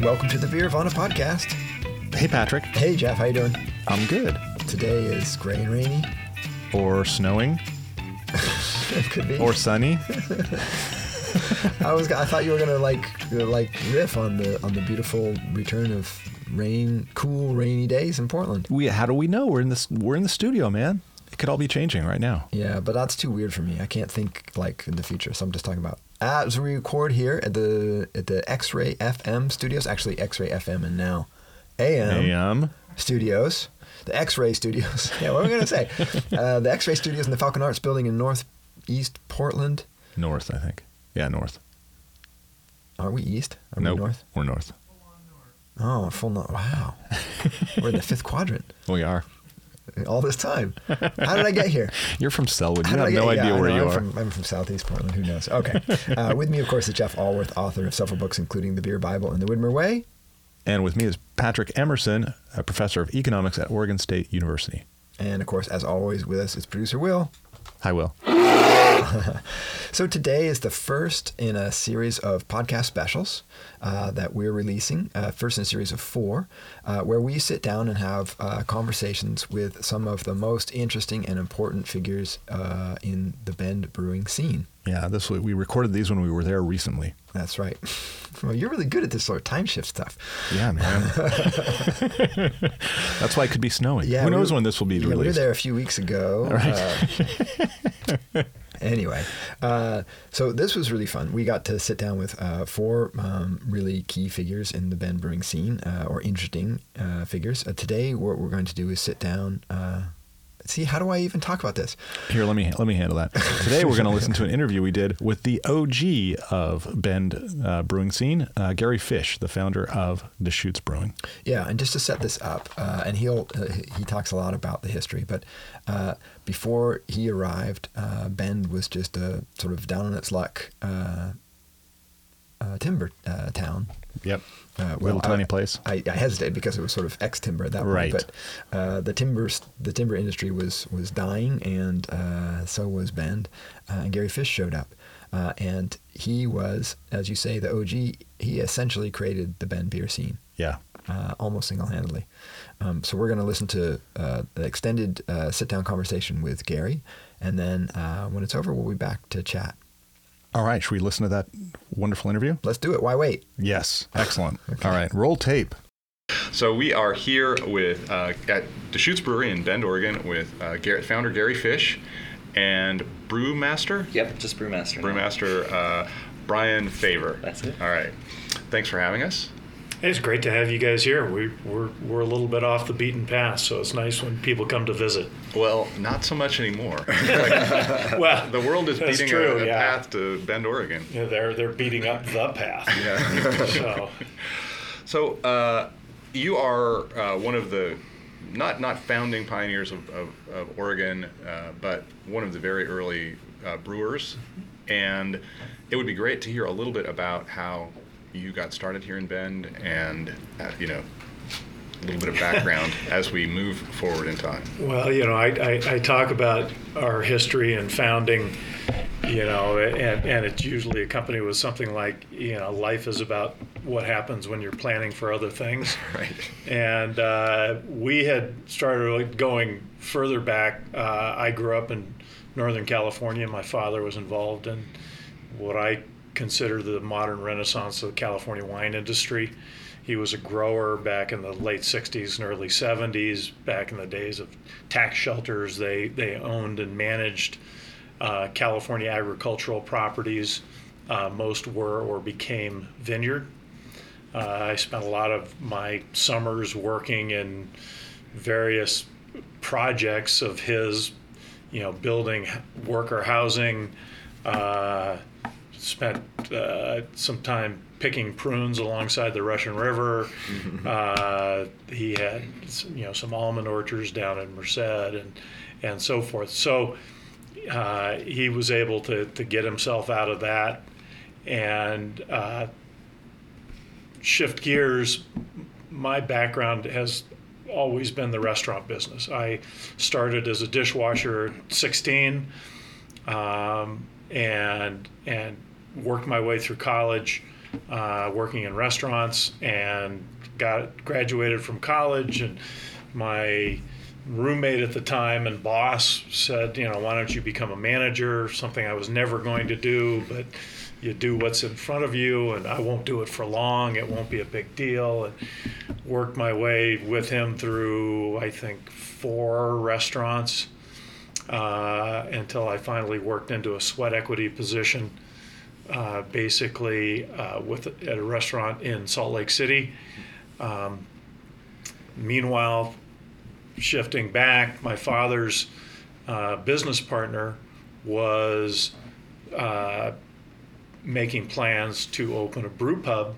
and welcome to the Beer Beervana podcast. Hey, Patrick. Hey, Jeff, how you doing? I'm good. Today is gray and rainy. Or snowing. It could be. Or sunny. I was. I thought you were gonna like like riff on the on the beautiful return of rain, cool rainy days in Portland. We. How do we know? We're in this. We're in the studio, man. Could all be changing right now. Yeah, but that's too weird for me. I can't think like in the future, so I'm just talking about as we record here at the at the X-Ray FM studios. Actually, X-Ray FM and now AM AM. studios. The X-Ray Studios. yeah, what am I gonna say? uh, the X-Ray Studios in the Falcon Arts Building in Northeast Portland. North, I think. Yeah, north. Are we east? Are Nope. we north? We're north. Oh, full north. Wow. We're in the fifth quadrant We are. all this time. How did I get here? You're from Sellwood. You have no idea yeah, where know, you I'm are. From, I'm from Southeast Portland. Who knows? Okay. Uh, with me, of course, is Jeff Alworth, author of several books, including The Beer Bible and The Widmer Way. And with me is Patrick Emerson, a professor of economics at Oregon State University. And of course, as always, with us is producer Will. Hi, Will. So today is the first in a series of podcast specials uh, that we're releasing, uh, first in a series of four, uh, where we sit down and have uh, conversations with some of the most interesting and important figures uh, in the Bend brewing scene. Yeah, this we recorded these when we were there recently. That's right. Well, you're really good at this sort of time shift stuff. Yeah, man. That's why it could be snowing. Yeah, Who knows when this will be Yeah, we were there a few weeks ago. Uh, anyway, uh, so this was really fun. We got to sit down with uh, four um, really key figures in the Bend brewing scene, uh, or interesting uh, figures. Uh, today, what we're going to do is sit down. See, how do I even talk about this? Here, let me let me handle that. Today, we're going to listen to an interview we did with the OG of Bend uh, brewing scene, uh, Gary Fish, the founder of Deschutes Brewing. Yeah, and just to set this up, uh, and he'll uh, he talks a lot about the history, but uh, before he arrived, uh, Bend was just a sort of down on its luck uh, uh, timber uh, town. Yep. Uh, Little tiny I, place. I, I hesitated because it was sort of ex timber at that Right. point, but uh, the timbers the timber industry was was dying, and uh, so was Bend. Uh, and Gary Fish showed up, uh, and he was, as you say, the OG. He essentially created the Bend beer scene Yeah. uh, almost single-handedly. Um, so we're going to listen to uh, the extended uh, sit-down conversation with Gary, and then uh, when it's over, we'll be back to chat. All right. Should we listen to that wonderful interview? Let's do it. Why wait? Yes. Excellent. All right. Roll tape. So we are here with uh, at Deschutes Brewery in Bend, Oregon, with uh, Garrett, founder Gary Fish, and brewmaster, Yep, just brewmaster. brewmaster uh, Brian Faivre. That's it. All right. Thanks for having us. It's great to have you guys here. We, we're, we're a little bit off the beaten path, so it's nice when people come to visit. Well, not so much anymore. Well, the world is beating true, a, a yeah. path to Bend, Oregon. know, they're, they're beating up the path. Yeah. So, So uh, you are uh, one of the not not founding pioneers of, of, of Oregon, uh, but one of the very early uh, brewers, and it would be great to hear a little bit about how you got started here in Bend, and uh, you know a little bit of background as we move forward in time. well, you know, I, I, I talk about our history and founding, you know, and, and it's usually accompanied with something like, you know, life is about what happens when you're planning for other things. Right. and uh, we had started going further back. Uh, I grew up in Northern California. My father was involved in what I consider the modern renaissance of the California wine industry. He was a grower back in the late 60s and early 70s, back in the days of tax shelters. They, they owned and managed uh, California agricultural properties. Uh, most were or became vineyard. Uh, I spent a lot of my summers working in various projects of his, you know, building worker housing. Uh, spent uh, some time picking prunes alongside the Russian River. Uh, he had, you know, some almond orchards down in Merced and and so forth. So uh, he was able to to get himself out of that and uh, shift gears. My background has always been the restaurant business. I started as a dishwasher at 16, um, and and worked my way through college. uh, working in restaurants and got graduated from college. And my roommate at the time and boss said you know why don't you become a manager? Something i was never going to do but you do what's in front of you and i won't do it for long. It won't be a big deal. And worked my way with him through i think four restaurants uh, until i finally worked into a sweat equity position uh, basically uh, with at a restaurant in Salt Lake City. Um, meanwhile, shifting back, my father's uh, business partner was uh, making plans to open a brew pub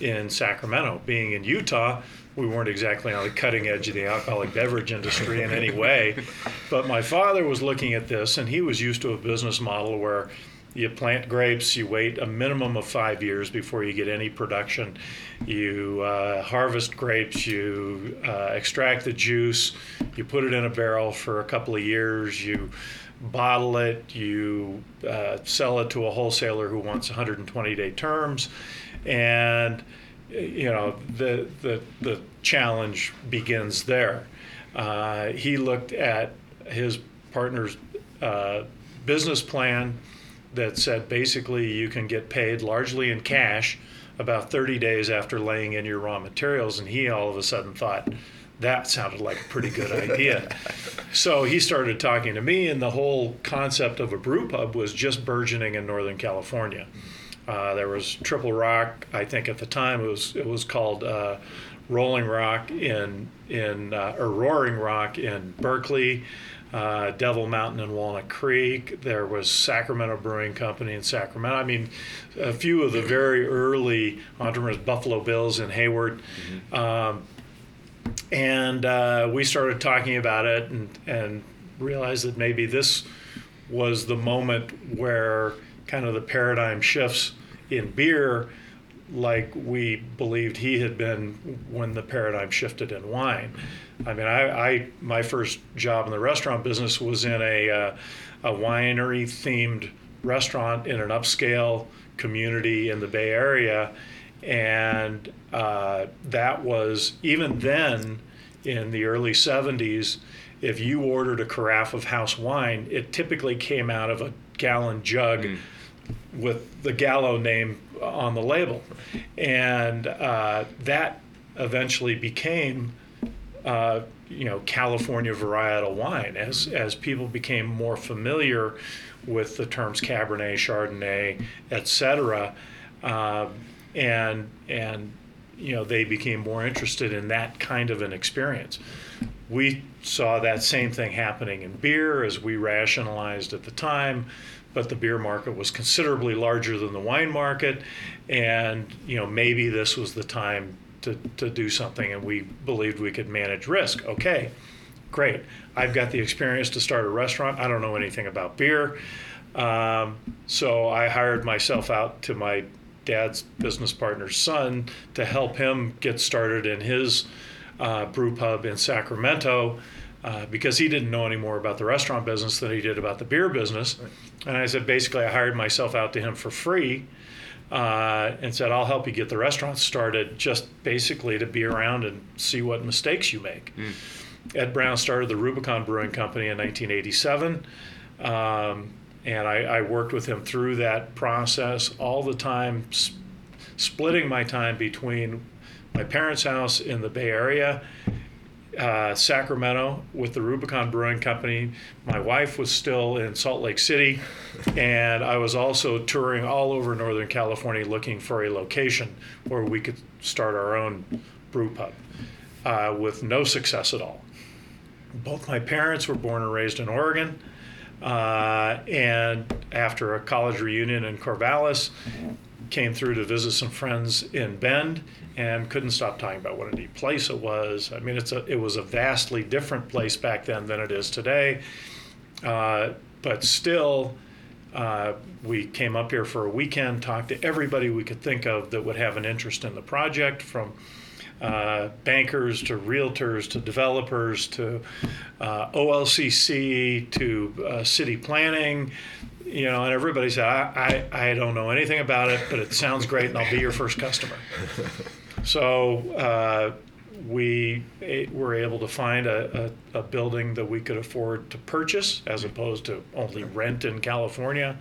in Sacramento. Being in Utah, we weren't exactly on the cutting edge of the alcoholic beverage industry in any way. But my father was looking at this, and he was used to a business model where you plant grapes, you wait a minimum of five years before you get any production. You uh, harvest grapes, you uh, extract the juice, you put it in a barrel for a couple of years, you bottle it, you uh, sell it to a wholesaler who wants 120 day terms, and you know the the the challenge begins there. Uh, he looked at his partner's uh, business plan that said basically you can get paid largely in cash about 30 days after laying in your raw materials. And he all of a sudden thought, that sounded like a pretty good idea. so he started talking to me, and the whole concept of a brew pub was just burgeoning in Northern California. Uh, there was Triple Rock, I think at the time it was it was called uh, Rolling Rock in in uh, or Roaring Rock in Berkeley uh, Devil Mountain and Walnut Creek. There was Sacramento Brewing Company in Sacramento. I mean, a few of the very early entrepreneurs, Buffalo Bills in Hayward. Mm-hmm. Um, and uh, we started talking about it and, and realized that maybe this was the moment where kind of the paradigm shifts in beer like we believed he had been when the paradigm shifted in wine. I mean, I, I my first job in the restaurant business was in a uh, a winery themed restaurant in an upscale community in the Bay Area, and uh, that was even then in the early 70s. If you ordered a carafe of house wine, it typically came out of a gallon jug. Mm with the Gallo name on the label, and uh, that eventually became. Uh, you know California varietal wine as as people became more familiar with the terms Cabernet, Chardonnay, etc. Uh, and and you know they became more interested in that kind of an experience. We saw that same thing happening in beer as we rationalized at the time but the beer market was considerably larger than the wine market, and you know maybe this was the time to, to do something, and we believed we could manage risk. Okay, great. I've got the experience to start a restaurant. I don't know anything about beer, um, so I hired myself out to my dad's business partner's son to help him get started in his uh, brew pub in Sacramento. Uh, because he didn't know any more about the restaurant business than he did about the beer business. Right. And I said, basically, I hired myself out to him for free uh, and said, I'll help you get the restaurant started just basically to be around and see what mistakes you make. Mm. Ed Brown started the Rubicon Brewing Company in 1987. Um, and I, I, worked with him through that process all the time, sp- splitting my time between my parents' house in the Bay Area uh, Sacramento with the Rubicon Brewing Company. My wife was still in Salt Lake City, and I was also touring all over Northern California looking for a location where we could start our own brew pub uh, with no success at all. Both my parents were born and raised in Oregon. Uh, and after a college reunion in Corvallis, came through to visit some friends in Bend and couldn't stop talking about what a neat place it was. I mean, it's a, it was a vastly different place back then than it is today. Uh, but still, uh, we came up here for a weekend, talked to everybody we could think of that would have an interest in the project, from uh, bankers to realtors to developers to uh, OLCC to uh, city planning you know, and everybody said, I, I, I don't know anything about it, but it sounds great, and I'll be your first customer. So uh, we were able to find a, a, a building that we could afford to purchase as opposed to only rent in California.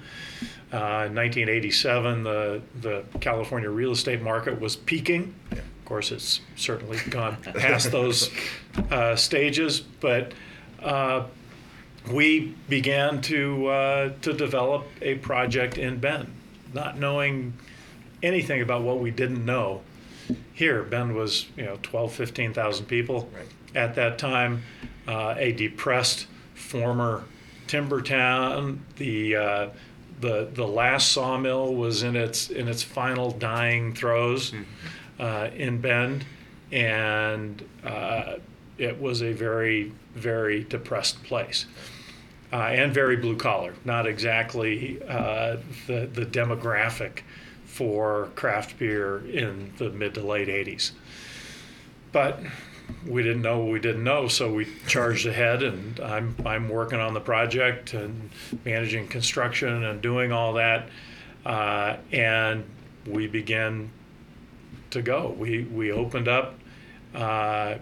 Uh, in 1987, the, the California real estate market was peaking. Of course, it's certainly gone past those uh, stages, but uh, we began to uh, to develop a project in Bend, not knowing anything about what we didn't know. Here, Bend was you know 12, 15,000 people Right. at that time, uh, a depressed former timber town. The uh, the the last sawmill was in its in its final dying throes uh, in Bend, and uh, it was a very very depressed place. Uh, and very blue collar, not exactly uh, the the demographic for craft beer in the mid to late '80s. But we didn't know what we didn't know, so we charged ahead, and I'm I'm working on the project and managing construction and doing all that, uh, and we began to go. We we opened up uh,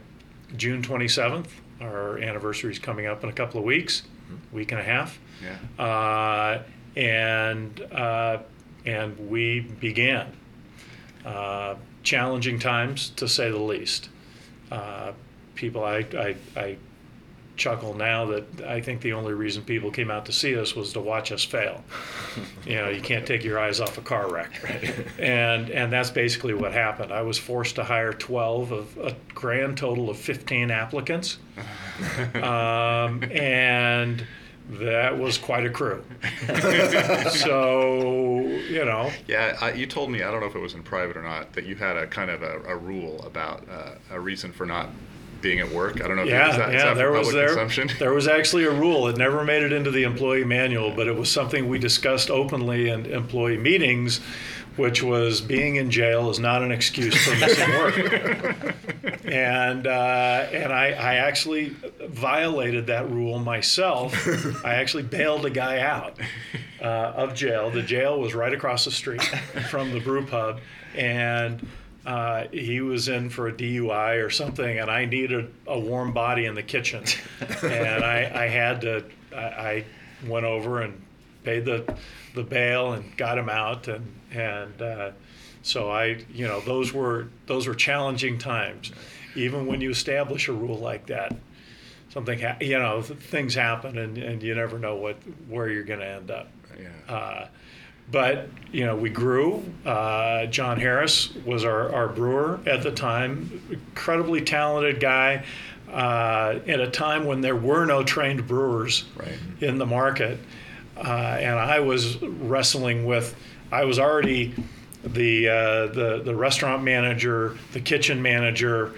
June 27th. Our anniversary is coming up in a couple of weeks, week and a half, Yeah. uh, and uh, and we began. Uh, challenging times, to say the least. Uh, people, I, I, I chuckle now that I think the only reason people came out to see us was to watch us fail. you know, you can't take your eyes off a car wreck, and and that's basically what happened. I was forced to hire 12 of a grand total of 15 applicants, um, and that was quite a crew. so you know, Yeah, I, you told me, I don't know if it was in private or not, that you had a kind of a, a rule about uh, a reason for not being at work. I don't know if Yeah, it, is that, is yeah, that there was there. consumption. There was actually a rule. It never made it into the employee manual, but it was something we discussed openly in employee meetings, which was being in jail is not an excuse for missing work. and uh, and I, I actually violated that rule myself. I actually bailed a guy out uh, of jail. The jail was right across the street from the brew pub, and uh, he was in for a DUI or something, and I needed a warm body in the kitchen, and I, I had to. I, I went over and paid the the bail and got him out, and and uh, so I, you know, those were those were challenging times. Even when you establish a rule like that, something ha- you know th- things happen, and, and you never know what where you're going to end up. yeah. Uh, but you know, we grew. Uh, John Harris was our, our brewer at the time, incredibly talented guy. Uh, at a time when there were no trained brewers Right. in the market, uh, and I was wrestling with. I was already the uh, the the restaurant manager, the kitchen manager,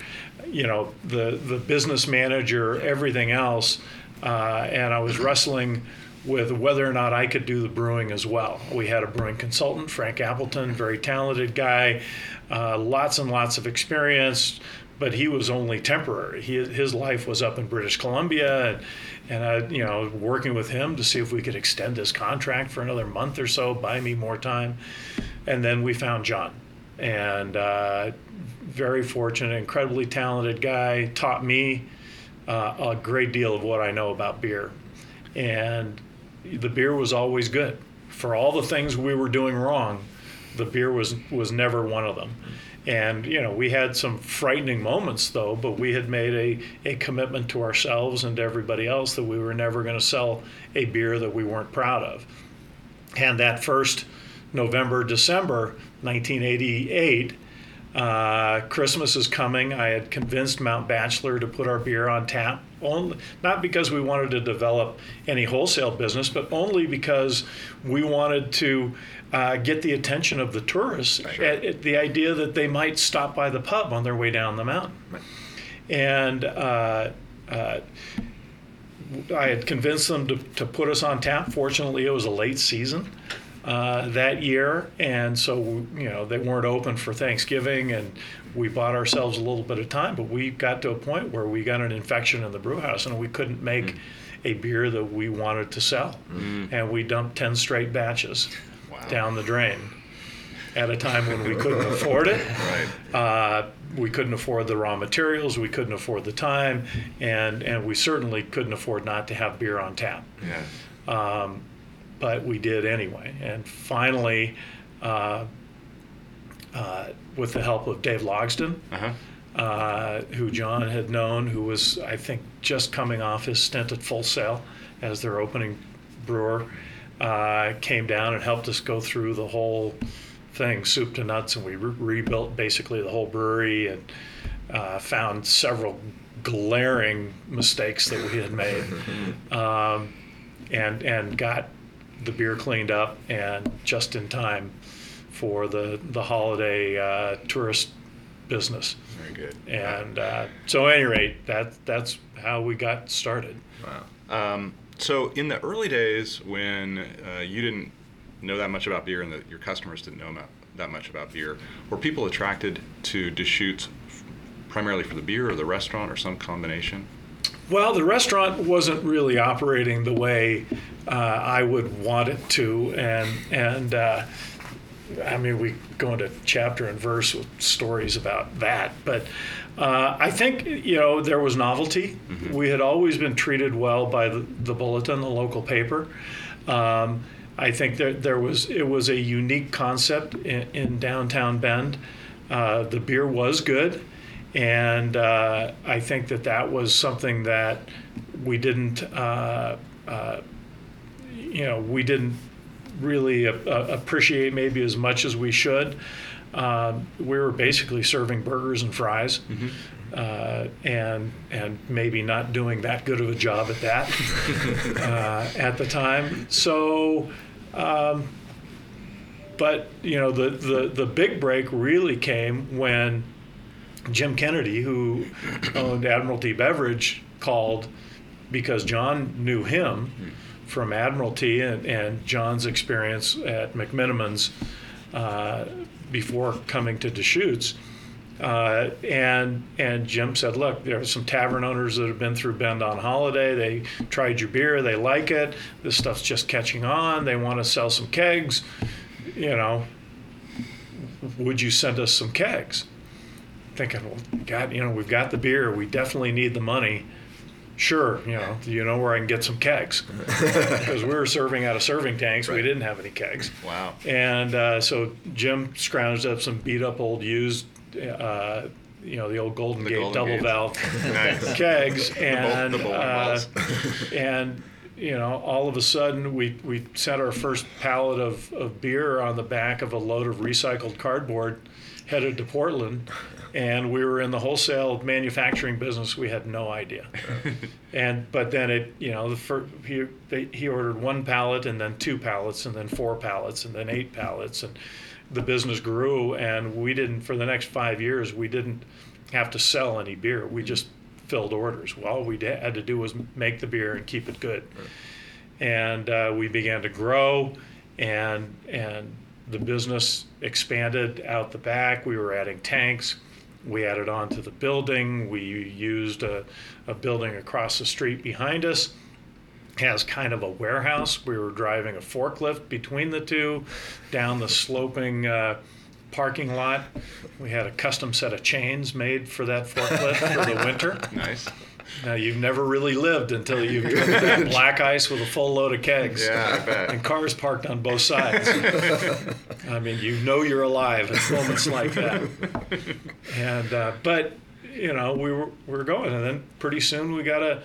you know, the the business manager, everything else, uh, and I was wrestling with whether or not I could do the brewing as well. We had a brewing consultant, Frank Appleton, very talented guy, uh, lots and lots of experience, but he was only temporary. He, his life was up in British Columbia, and, and I, you know, working with him to see if we could extend his contract for another month or so, buy me more time, and then we found John, and uh, very fortunate, incredibly talented guy, taught me uh, a great deal of what I know about beer, and the beer was always good. For all the things we were doing wrong, the beer was was never one of them. And you know, we had some frightening moments though, but we had made a, a commitment to ourselves and to everybody else that we were never going to sell a beer that we weren't proud of. And that first November, December 1988, uh, Christmas is coming. I had convinced Mount Bachelor to put our beer on tap, only, not because we wanted to develop any wholesale business, but only because we wanted to uh, get the attention of the tourists at, at the idea that they might stop by the pub on their way down the mountain. And uh, uh, I had convinced them to, to put us on tap. Fortunately, it was a late season uh, that year, and so you know they weren't open for Thanksgiving, and we bought ourselves a little bit of time. But we got to a point where we got an infection in the brew house, and we couldn't make a beer that we wanted to sell, and we dumped ten straight batches Wow. down the drain at a time when we couldn't afford it. Right. Uh, we couldn't afford the raw materials, we couldn't afford the time, and, and we certainly couldn't afford not to have beer on tap. Yeah. But we did anyway. And finally, uh, uh, with the help of Dave Logsdon, Uh-huh. uh, who John had known, who was, I think, just coming off his stint at Full Sail as their opening brewer, uh, came down and helped us go through the whole thing, soup to nuts, and we re- rebuilt basically the whole brewery and uh, found several glaring mistakes that we had made, um, and and got the beer cleaned up and just in time for the the holiday uh, tourist business. Very good. And uh, so, at any rate, that that's how we got started. Wow. Um, so in the early days when uh, you didn't know that much about beer and that your customers didn't know about, that much about beer, were people attracted to Deschutes primarily for the beer or the restaurant or some combination? Well, the restaurant wasn't really operating the way uh, I would want it to, and and uh, I mean we go into chapter and verse with stories about that, but. Uh, I think you know there was novelty. We had always been treated well by the, the Bulletin, the local paper. Um, I think that there was it was a unique concept in, in downtown Bend. Uh, the beer was good, and uh, I think that that was something that we didn't, uh, uh, you know, we didn't really a- a- appreciate maybe as much as we should. Um, we were basically serving burgers and fries, uh, and and maybe not doing that good of a job at that uh, at the time. So. Um, but you know the, the, the big break really came when Jim Kennedy, who owned Admiralty Beverage, called because John knew him from Admiralty and, and John's experience at McMenamins uh, before coming to Deschutes. Uh, and and Jim said, "Look, there are some tavern owners that have been through Bend on holiday. They tried your beer, they like it. This stuff's just catching on. They want to sell some kegs. You know, would you send us some kegs?" Thinking, well, God, you know, we've got the beer. We definitely need the money. Sure, you know, do you know where I can get some kegs? Because we were serving out of serving tanks. We didn't have any kegs. Wow. And uh, so Jim scrounged up some beat up old used, uh, you know, the old Golden The Gate Golden double valve Nice. kegs, The and the uh, and you know, all of a sudden we we sent our first pallet of, of beer on the back of a load of recycled cardboard, headed to Portland, and we were in the wholesale manufacturing business. We had no idea, and but then it you know the first, he they, he ordered one pallet and then two pallets and then four pallets and then eight pallets and the business grew and we didn't for the next five years we didn't have to sell any beer. We just filled orders. Well, all we da- had to do was make the beer and keep it good. And uh, we began to grow, and and the business expanded out the back. We were adding tanks. We added on to the building. We used a, a building across the street behind us as kind of a warehouse. We were driving a forklift between the two down the sloping uh, parking lot. We had a custom set of chains made for that forklift for the winter. Nice. Now, you've never really lived until you've driven black ice with a full load of kegs. Yeah, And cars parked on both sides. I mean, you know you're alive at moments like that. And uh, but you know we were we were going, and then pretty soon we got a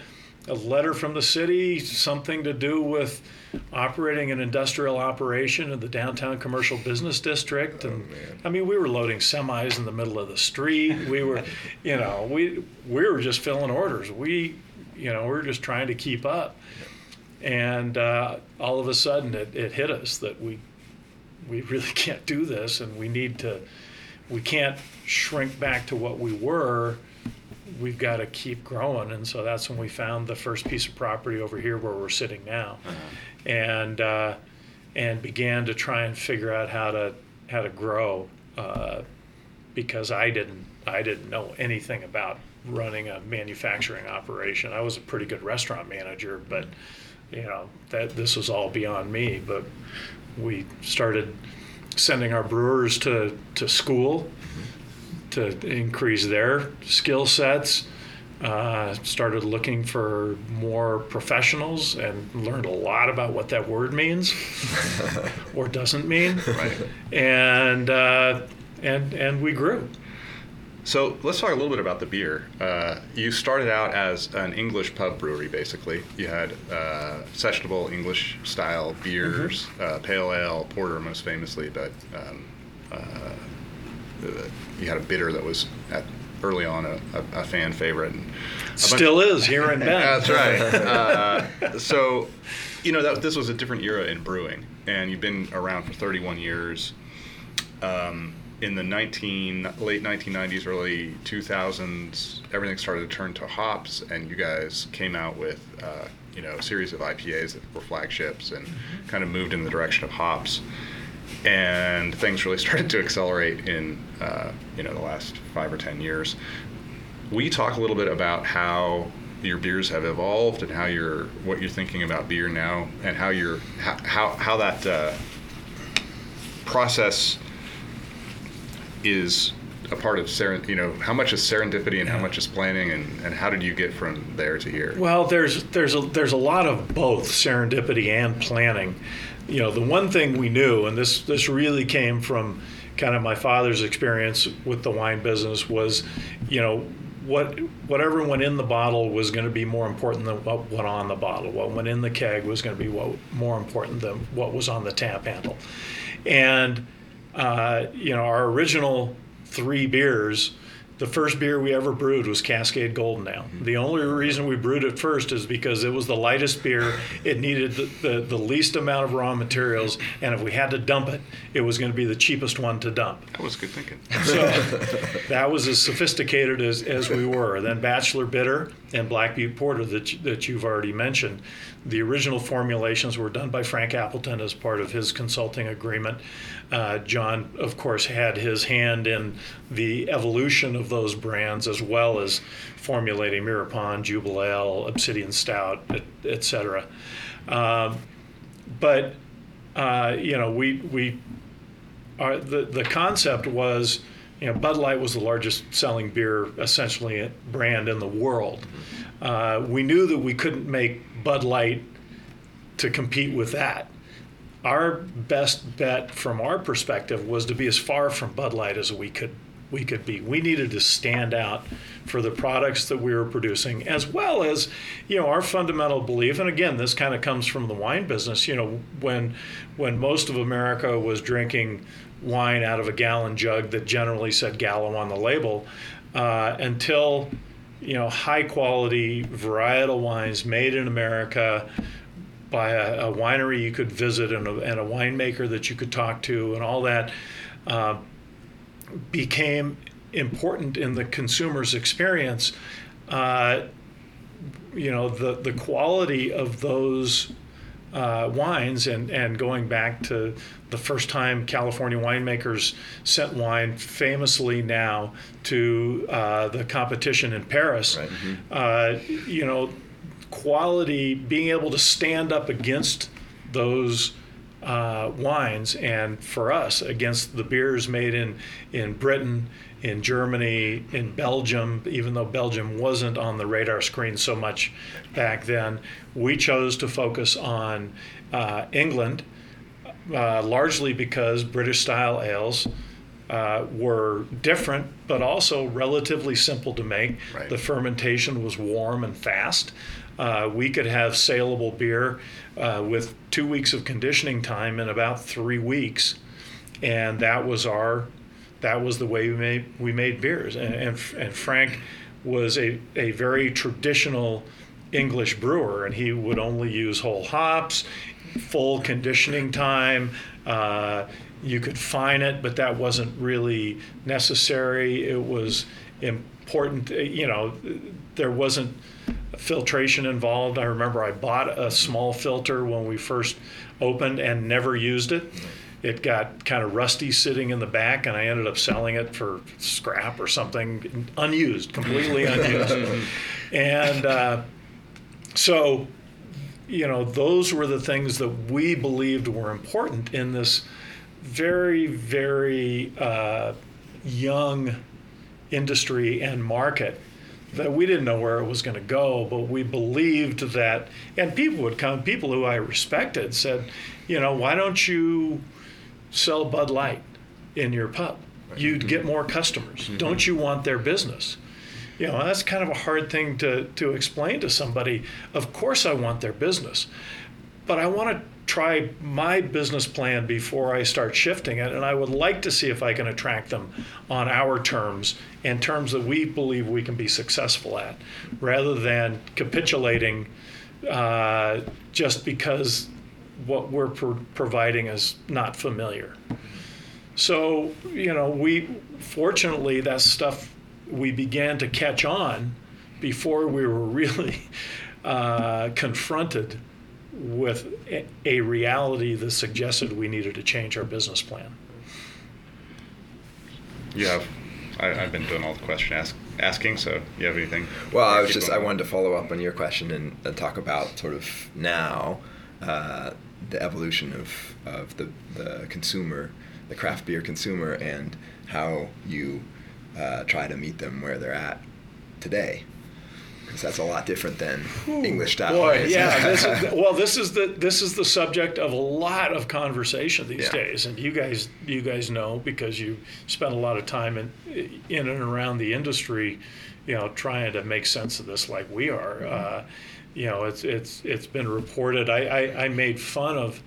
a letter from the city, something to do with operating an industrial operation in the downtown commercial business district. And I mean, we were loading semis in the middle of the street. We were, you know, we we were just filling orders. We, you know, we were just trying to keep up. And uh, all of a sudden, it, it hit us that we we really can't do this, and we need to. We can't shrink back to what we were we've got to keep growing. And so that's when we found the first piece of property over here where we're sitting now, and uh, and began to try and figure out how to how to grow uh, because I didn't I didn't know anything about running a manufacturing operation. I was a pretty good restaurant manager, but you know that this was all beyond me. But we started sending our brewers to to school to increase their skill sets. Uh, started looking for more professionals and learned a lot about what that word means or doesn't mean. Right. And uh, and and we grew. So let's talk a little bit about the beer. Uh, you started out as an English pub brewery, basically. You had uh, sessionable English style beers, uh, pale ale, porter, most famously, but um, uh, you had a bitter that was at early on a, a, a fan favorite. And bunch- Still is here in Bend. That's right. Uh, so, you know, that, this was a different era in brewing, and you've been around for 31 years. Um, in the 19 late 1990s, early 2000s, everything started to turn to hops, and you guys came out with, uh, you know, a series of IPAs that were flagships and kind of moved in the direction of hops. And things really started to accelerate in, uh, you know, the last five or ten years. We talk a little bit about how your beers have evolved and how you're what you're thinking about beer now and how you're how how, how that uh, process is a part of seren- you know how much is serendipity and how much is planning and, and how did you get from there to here? Well, there's there's a there's a lot of both serendipity and planning. You know, the one thing we knew, and this this really came from kind of my father's experience with the wine business, was, you know, what whatever went in the bottle was going to be more important than what went on the bottle. What went in the keg was going to be what more important than what was on the tap handle. And uh, you know, our original three beers, the first beer we ever brewed was Cascade Golden Ale. Mm-hmm. The only reason we brewed it first is because it was the lightest beer. It needed the, the, the least amount of raw materials, and if we had to dump it, it was going to be the cheapest one to dump. that was good thinking So that was as sophisticated as, as we were. Then Bachelor Bitter and Black Butte Porter that, that you've already mentioned. The original formulations were done by Frank Appleton as part of his consulting agreement. Uh, John, of course, had his hand in the evolution of those brands as well as formulating Mirror Pond, Jubilee, Obsidian Stout, et, et cetera. Um, but uh, you know, we we our, the the concept was, you know, Bud Light was the largest selling beer essentially brand in the world. Uh, we knew that we couldn't make Bud Light to compete with that. Our best bet from our perspective was to be as far from Bud Light as we could we could be. We needed to stand out for the products that we were producing, as well as, you know, our fundamental belief. And again, this kind of comes from the wine business. You know, when when most of America was drinking wine out of a gallon jug that generally said Gallo on the label, uh, until you know high quality varietal wines made in America by a, a winery you could visit and a, and a winemaker that you could talk to and all that uh, became important in the consumer's experience. Uh, you know, the, the quality of those uh, wines and, and going back to the first time California winemakers sent wine famously now to uh, the competition in Paris. Right. Uh, you know, quality, being able to stand up against those uh, wines, and for us, against the beers made in, in Britain, in Germany, in Belgium, even though Belgium wasn't on the radar screen so much back then, we chose to focus on uh, England, uh, largely because British style ales. Uh, were different, but also relatively simple to make. Right. The fermentation was warm and fast. Uh, we could have saleable beer uh, with two weeks of conditioning time in about three weeks, and that was our that was the way we made we made beers. And and, and Frank was a, a very traditional English brewer, and he would only use whole hops, full conditioning time. Uh, you could fine it, but that wasn't really necessary. It was important, you know, there wasn't filtration involved. I remember I bought a small filter when we first opened and never used it. it got kind of rusty sitting in the back, and I ended up selling it for scrap or something, unused, completely unused. and uh, so, you know, those were the things that we believed were important in this very, very uh, young industry and market that we didn't know where it was going to go, but we believed that, and people would come, people who I respected said, you know, why don't you sell Bud Light in your pub? You'd get mm-hmm. more customers. Mm-hmm. Don't you want their business? You know, that's kind of a hard thing to, to explain to somebody. Of course, I want their business, but I want to try my business plan before I start shifting it. And I would like to see if I can attract them on our terms and terms that we believe we can be successful at, rather than capitulating uh, just because what we're pro- providing is not familiar. So, you know, we fortunately, that stuff we began to catch on before we were really uh, confronted with a, a reality that suggested we needed to change our business plan. Yeah. I, I've been doing all the question ask, asking, so you have anything? Well, I was Keep just I wanted to follow up on your question and, and talk about sort of now uh, the evolution of of the the consumer, the craft beer consumer, and how you uh, try to meet them where they're at today. Because that's a lot different than English style. Boy, yeah. This is, well, this is the this is the subject of a lot of conversation these Yeah. days, and you guys you guys know because you spend a lot of time in in and around the industry, you know, trying to make sense of this like we are. Mm-hmm. Uh, you know, it's it's it's been reported. I, I, I made fun of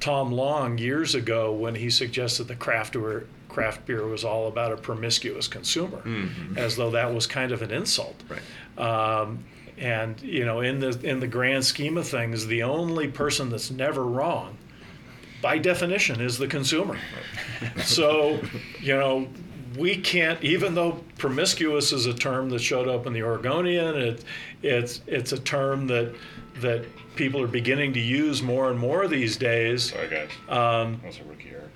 Tom Long years ago when he suggested the craft beer craft beer was all about a promiscuous consumer, as though that was kind of an insult. Right. Um, and you know, in the in the grand scheme of things, the only person that's never wrong, by definition, is the consumer. so, you know, we can't. Even though promiscuous is a term that showed up in the Oregonian, it, it's it's a term that that people are beginning to use more and more these days. Sorry, guys. Um, that was a rookie error.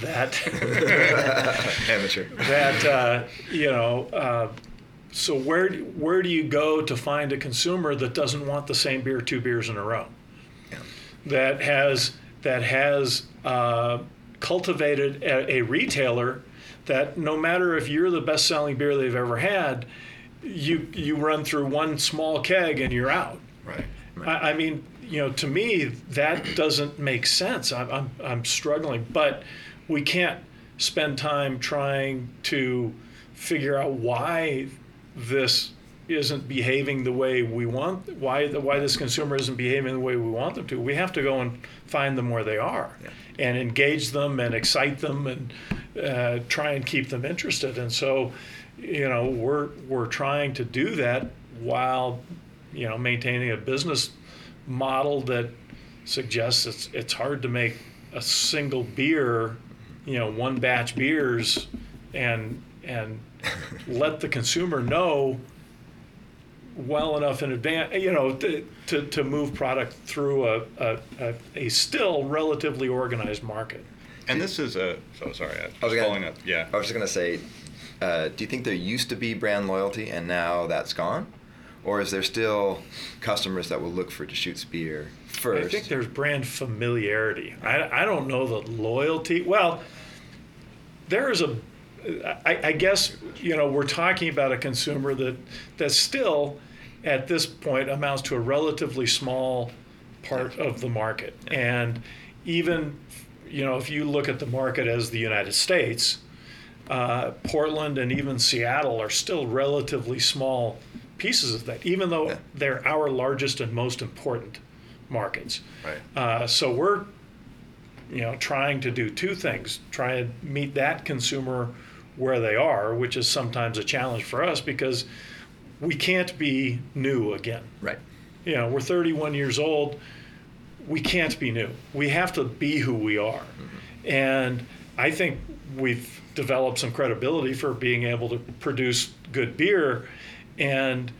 that Amateur. that uh, you know. Uh, so where do- where do you go to find a consumer that doesn't want the same beer two beers in a row? That has that has uh, cultivated a, a retailer that no matter if you're the best selling beer they've ever had, you you run through one small keg and you're out. Right. I, I mean, you know, to me, that doesn't make sense. I'm, I'm, I'm struggling, but we can't spend time trying to figure out why this isn't behaving the way we want, why the, why this consumer isn't behaving the way we want them to. We have to go and find them where they are, Yeah. and engage them and excite them and uh, try and keep them interested. And so, you know, we're we're trying to do that while you know maintaining a business model that suggests it's it's hard to make a single beer, you know, one batch beers, and and let the consumer know well enough in advance, you know, to, to, to move product through a, a, a, a still relatively organized market. And this is a. So sorry, I I was was gonna- following up. Yeah. I was just gonna say, uh, do you think there used to be brand loyalty and now that's gone, or is there still customers that will look for Deschutes beer first? I think there's brand familiarity. I, I don't know the loyalty. Well, there is a. I, I guess you know we're talking about a consumer that that still, at this point, amounts to a relatively small part of the market, and even you know if you look at the market as the United States, uh, Portland and even Seattle are still relatively small pieces of that, even though Yeah. they're our largest and most important markets. Right. Uh, so we're, you know, trying to do two things: try and meet that consumer where they are, which is sometimes a challenge for us because we can't be new again. right. You know, we're 31 years old. We can't be new. We have to be who we are. Mm-hmm. And I think we've developed some credibility for being able to produce good beer. And,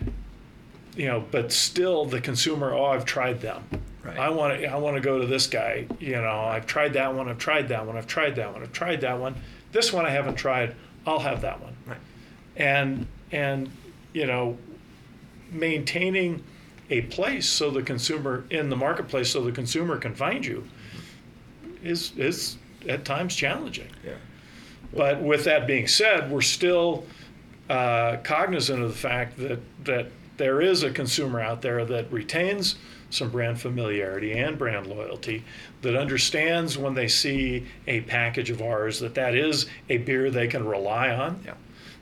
you know, but still the consumer, oh, I've tried them. Right. I want to I want to go to this guy. You know, I've tried that one. I've tried that one. I've tried that one. I've tried that one. This one I haven't tried. I'll have that one. Right. And and you know, maintaining a place so the consumer in the marketplace so the consumer can find you is is at times challenging. Yeah. But with that being said, we're still uh, cognizant of the fact that that there is a consumer out there that retains some brand familiarity and brand loyalty, that understands when they see a package of ours that that is a beer they can rely on, Yeah.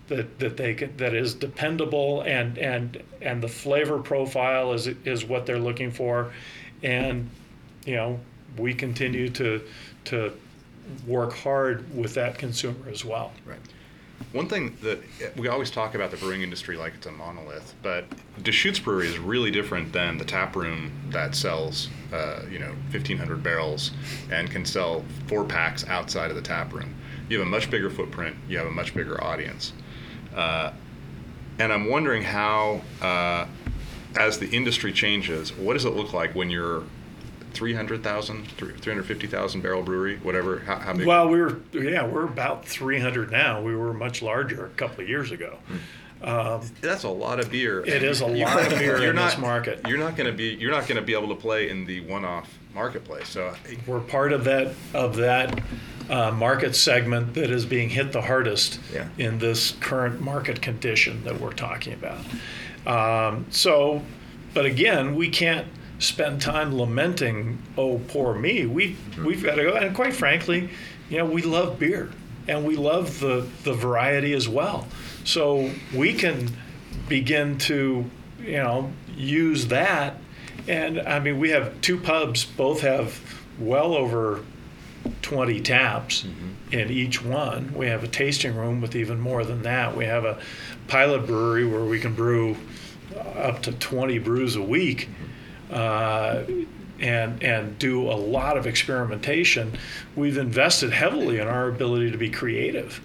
that that they can, that is dependable and and and the flavor profile is is what they're looking for, and you know we continue to to work hard with that consumer as well. Right. One thing that we always talk about the brewing industry like it's a monolith, but Deschutes Brewery is really different than the tap room that sells, uh, you know, 1,500 barrels and can sell four packs outside of the tap room. You have a much bigger footprint. You have a much bigger audience, uh, and I'm wondering how, uh, as the industry changes, what does it look like when you're 300,000, 350,000 barrel brewery, whatever? How, how big? Well, we were yeah we're about 300 now. We were much larger a couple of years ago. That's a lot of beer. It is a lot of beer you're in not, this market. You're not going to be you're not going to be able to play in the one-off marketplace. So We're part of that of that uh, market segment that is being hit the hardest Yeah. in this current market condition that we're talking about. Um, so, but again, we can't spend time lamenting, "Oh, poor me." We we've got to go. And quite frankly, you know, we love beer and we love the the variety as well. So we can begin to, you know, use that. And I mean, we have two pubs, both have well over 20 taps mm-hmm. in each one. We have a tasting room with even more than that. We have a pilot brewery where we can brew up to 20 brews a week. Mm-hmm. Uh, and and do a lot of experimentation. We've invested heavily in our ability to be creative,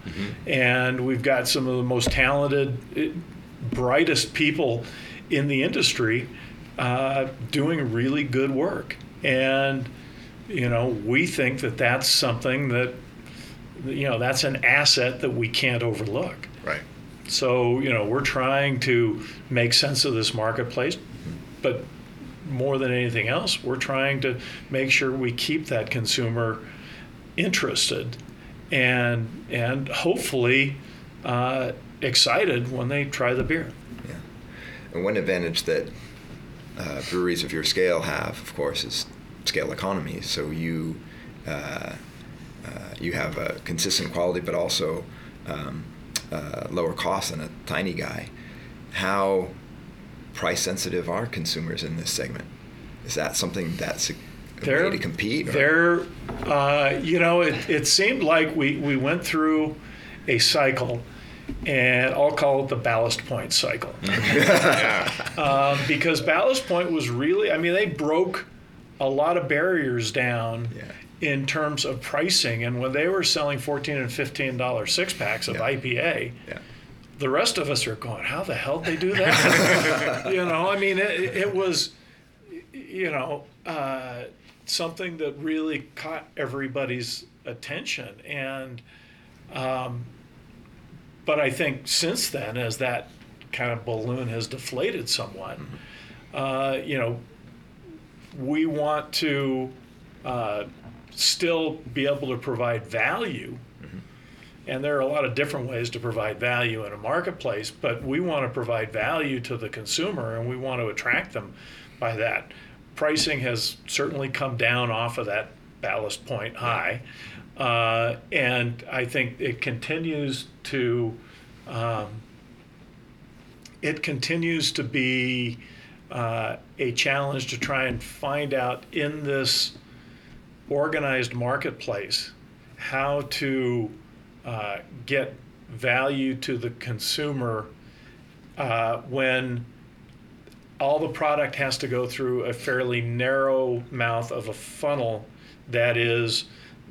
and we've got some of the most talented, eh, brightest people in the industry uh, doing really good work. And you know, we think that that's something that you know that's an asset that we can't overlook. right. So, you know, we're trying to make sense of this marketplace, but more than anything else, we're trying to make sure we keep that consumer interested and and hopefully uh, excited when they try the beer. Yeah. And one advantage that uh, breweries of your scale have, of course, is scale economy. So you uh, uh, you have a consistent quality, but also um, uh, lower cost than a tiny guy. How price sensitive are consumers in this segment? Is that something that's a way to compete? or- They're, uh, you know, it, it seemed like we, we went through a cycle, and I'll call it the Ballast Point cycle. um, because Ballast Point was really, I mean, they broke a lot of barriers down Yeah. in terms of pricing. And when they were selling 14 and $15 six packs of Yeah. IPA, yeah. The rest of us are going, how the hell did they do that? you know, I mean, it, it was, you know, uh, something that really caught everybody's attention. And, um, but I think since then, as that kind of balloon has deflated somewhat, uh, you know, we want to uh, still be able to provide value. And there are a lot of different ways to provide value in a marketplace, but we want to provide value to the consumer and we want to attract them by that. Pricing has certainly come down off of that Ballast Point high. Uh, and I think it continues to um, it continues to be uh, a challenge to try and find out in this organized marketplace how to uh, get value to the consumer uh, when all the product has to go through a fairly narrow mouth of a funnel that is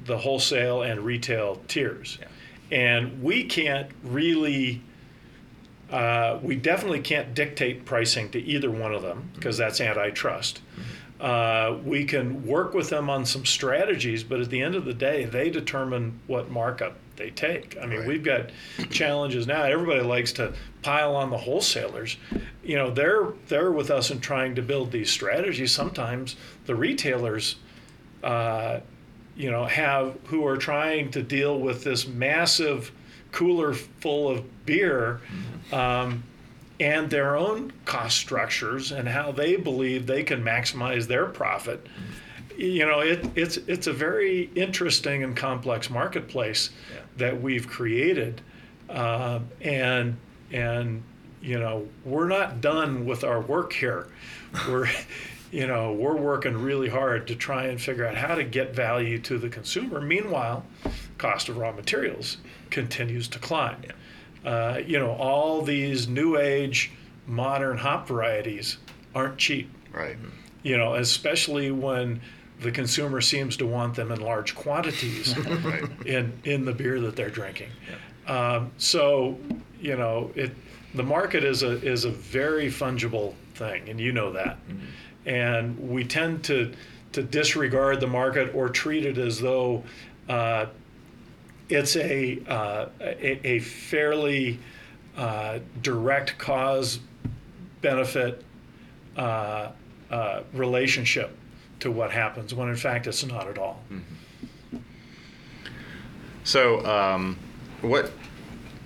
the wholesale and retail tiers. And we can't really uh, we definitely can't dictate pricing to either one of them because that's antitrust. Uh, we can work with them on some strategies, but at the end of the day, they determine what markup they take. I mean, Right. we've got challenges now. Everybody likes to pile on the wholesalers. You know, they're they're with us in trying to build these strategies. Sometimes the retailers, uh, you know, have who are trying to deal with this massive cooler full of beer. Um, and their own cost structures and how they believe they can maximize their profit. You know, it, it's it's a very interesting and complex marketplace that we've created, uh, and and you know we're not done with our work here. We're you know we're working really hard to try and figure out how to get value to the consumer. Meanwhile, cost of raw materials continues to climb. Uh, you know, all these new age modern hop varieties aren't cheap. Right. You know, especially when the consumer seems to want them in large quantities Right. in in the beer that they're drinking. Um, so, you know, it the market is a is a very fungible thing, and you know that. And we tend to to disregard the market or treat it as though uh, it's a, uh, a a fairly uh, direct cause benefit uh, uh, relationship to what happens when in fact it's not at all. So, um, what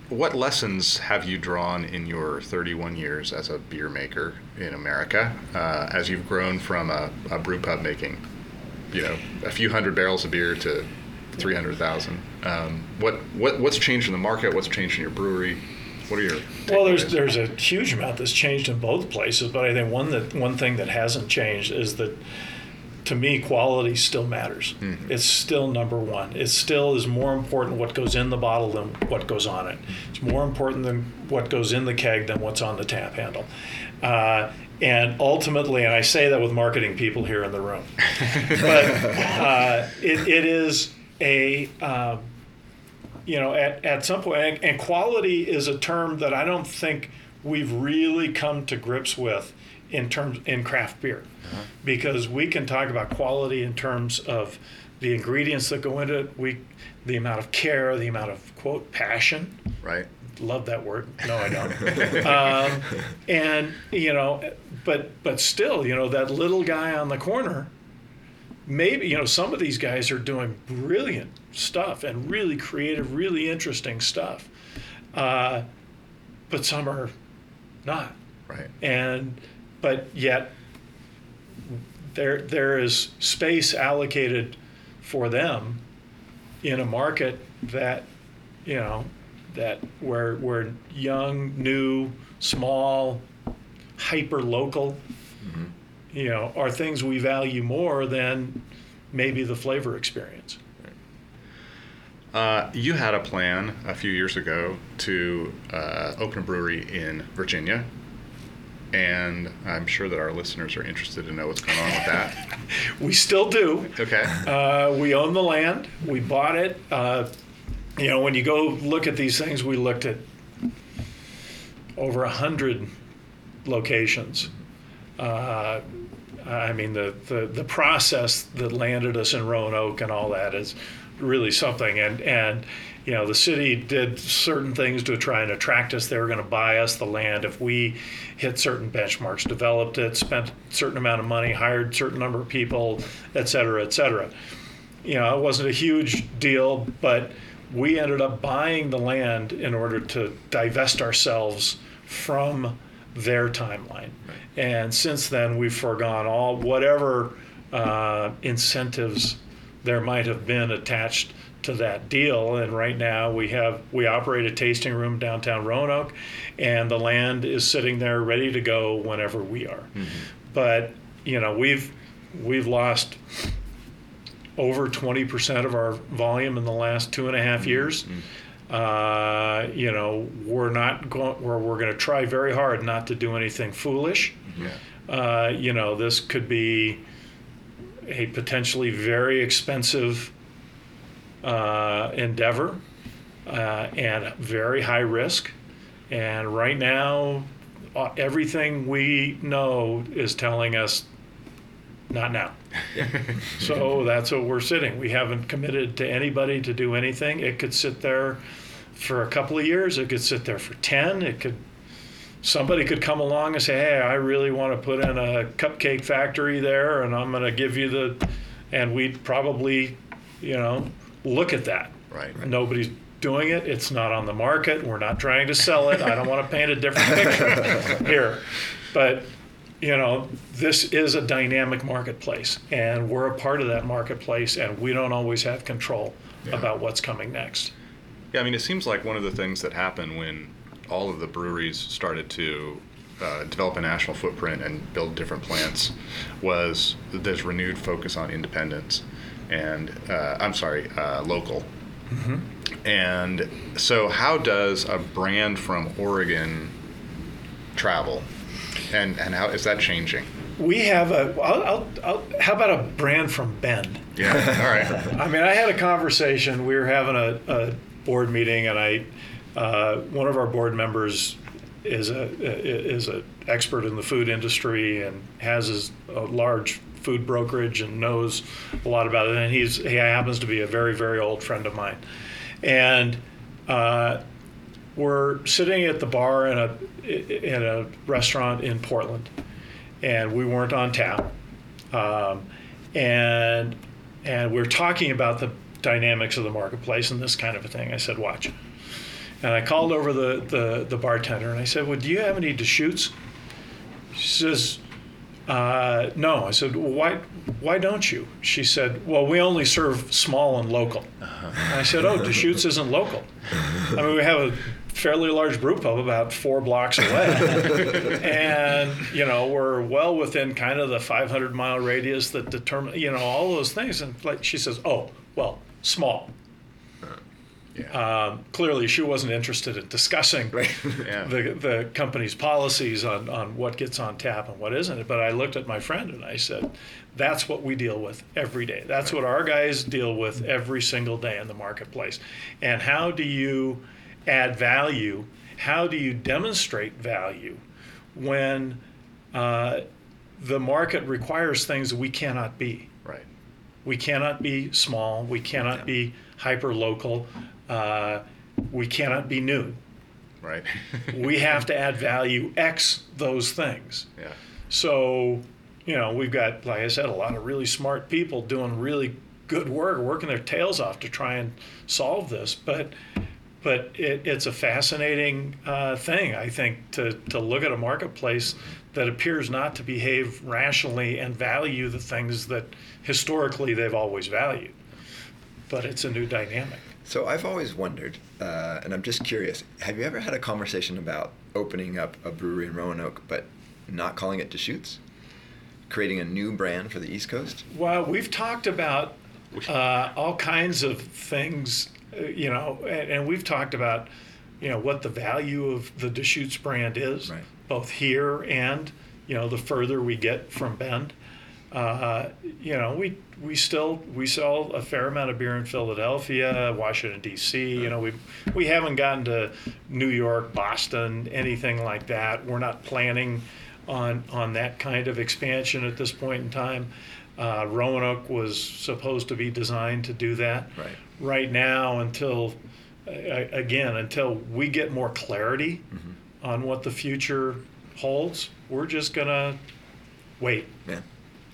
what lessons have you drawn in your 31 years as a beer maker in America, uh, as you've grown from a, a brew pub making, you know, a few hundred barrels of beer to 300,000? Um, what what what's changed in the market? What's changed in your brewery? What are your Well, there's there's a huge amount that's changed in both places, but I think one that one thing that hasn't changed is that to me quality still matters. It's still number one. It still is more important what goes in the bottle than what goes on it. It's more important than what goes in the keg than what's on the tap handle. Uh, and ultimately, and I say that with marketing people here in the room, but uh, it, it is a um, you know, at, at some point, and, and quality is a term that I don't think we've really come to grips with in terms in craft beer, because we can talk about quality in terms of the ingredients that go into it, we, the amount of care, the amount of quote passion. right? Love that word. No, I don't. um, and you know, but but still, you know, that little guy on the corner maybe you know some of these guys are doing brilliant stuff and really creative really interesting stuff uh, but some are not Right. and but yet there there is space allocated for them in a market that you know that where where young new small hyper local you know are things we value more than maybe the flavor experience. Uh, you had a plan a few years ago to uh, open a brewery in Virginia, and I'm sure that our listeners are interested to know what's going on with that. we still do Okay. Uh, we own the land. We bought it. Uh, you know, when you go look at these things, we looked at over a hundred locations. Uh, I mean, the, the the process that landed us in Roanoke and all that is really something. And and you know, the city did certain things to try and attract us. They were going to buy us the land if we hit certain benchmarks, developed it, spent a certain amount of money, hired a certain number of people, et cetera, et cetera you know, it wasn't a huge deal, but we ended up buying the land in order to divest ourselves from their timeline. And since then, we've foregone all whatever uh, incentives there might have been attached to that deal. And right now, we have we operate a tasting room downtown Roanoke, and the land is sitting there ready to go whenever we are. But you know, we've we've lost over 20% of our volume in the last two and a half years. Uh, you know, we're not going, we're, we're going to try very hard not to do anything foolish. Yeah. Uh, you know, this could be a potentially very expensive uh, endeavor uh, and very high risk. And right now, uh, everything we know is telling us not now. so that's what we're sitting. We haven't committed to anybody to do anything. It could sit there for a couple of years. It could sit there for 10. It could somebody could come along and say, "Hey, I really want to put in a cupcake factory there, and I'm going to give you the," and we'd probably, you know, look at that. Right. Nobody's doing it. It's not on the market. We're not trying to sell it. I don't want to paint a different picture here, but you know, this is a dynamic marketplace, and we're a part of that marketplace, and we don't always have control Yeah. about what's coming next. Yeah, I mean, it seems like one of the things that happened when all of the breweries started to uh, develop a national footprint and build different plants was this renewed focus on independence and, uh, I'm sorry, uh, local. And so, how does a brand from Oregon travel? And, and how is that changing? We have a. I'll, I'll, I'll, how about a brand from Bend? Yeah, all right. I mean, I had a conversation. We were having a, a board meeting, and I, uh, one of our board members is a is an expert in the food industry and has his, a large food brokerage and knows a lot about it. And he's he happens to be a very very old friend of mine, and. Uh, we're sitting at the bar in a in a restaurant in Portland, and we weren't on tap, um, and and we're talking about the dynamics of the marketplace and this kind of a thing. I said, "Watch," and I called over the the, the bartender and I said, "Well, do you have any Deschutes?" She says, uh, "No." I said, well, "Why why don't you?" She said, "Well, we only serve small and local." And I said, "Oh, Deschutes isn't local." I mean, we have a fairly large brew pub about four blocks away, and you know we're well within kind of the 500 mile radius that determine you know all those things. And like she says, "Oh, well, small." Yeah. Um, clearly, she wasn't interested in discussing Yeah. the, the company's policies on, on what gets on tap and what isn't. But I looked at my friend and I said, that's what we deal with every day. That's what our guys deal with every single day in the marketplace. And how do you add value? How do you demonstrate value when uh, the market requires things we cannot be? Right. We cannot be small. We cannot be hyper local. Uh, we cannot be new. Right. We have to add value X those things. yeah. So, you know, we've got, like I said, a lot of really smart people doing really good work, working their tails off to try and solve this. But, but it, it's a fascinating uh, thing, I think, to, to look at a marketplace that appears not to behave rationally and value the things that historically they've always valued. But it's a new dynamic. So I've always wondered, uh, and I'm just curious, have you ever had a conversation about opening up a brewery in Roanoke, but not calling it Deschutes? Creating a new brand for the East Coast? Well, we've talked about uh, all kinds of things, uh, you know, and, and we've talked about, you know, what the value of the Deschutes brand is, Right. both here and, you know, the further we get from Bend. Uh, you know, we we still we sell a fair amount of beer in Philadelphia, Washington D.C. You know, we we haven't gotten to New York, Boston, anything like that. We're not planning on on that kind of expansion at this point in time. Uh, Roanoke was supposed to be designed to do that. Right. Right now, until uh, again, until we get more clarity on what the future holds, we're just gonna wait. Yeah.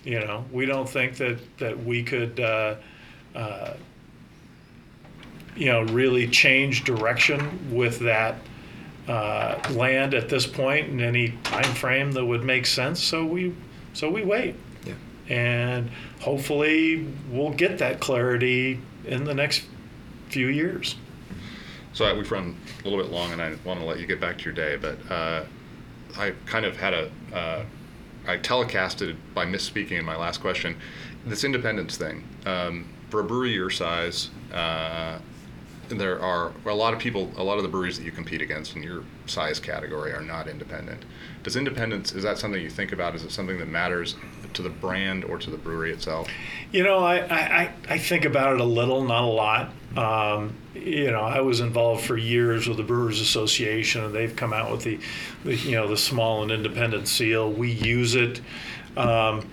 You know, we don't think that that we could, uh, uh, you know, really change direction with that uh, land at this point in any time frame that would make sense. So we, so we wait, Yeah. and hopefully we'll get that clarity in the next few years. So I, we've run a little bit long, and I want to let you get back to your day. But uh, I kind of had a, uh, I telecasted by misspeaking in my last question, this independence thing. Um, for a brewery your size, uh, there are a lot of people, a lot of the breweries that you compete against in your size category are not independent. Does independence, is that something you think about? Is it something that matters to the brand or to the brewery itself? You know, I, I, I- think about it a little, not a lot. Um, you know, I was involved for years with the Brewers Association, and they've come out with the, the you know, the small and independent seal. We use it. Um,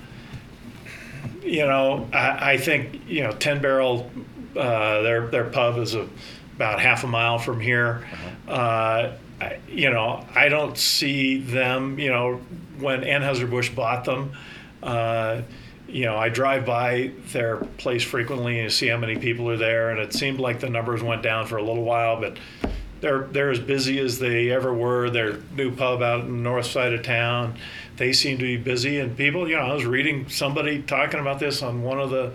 you know, I, I think you know, Ten Barrel, uh, their their pub is a, about half a mile from here. Uh, I, you know, I don't see them. You know, when Anheuser Busch bought them. Uh, you know, I drive by their place frequently and see how many people are there, and it seemed like the numbers went down for a little while, but they're they're as busy as they ever were. Their new pub out in the north side of town, they seem to be busy, and people, you know, I was reading somebody talking about this on one of the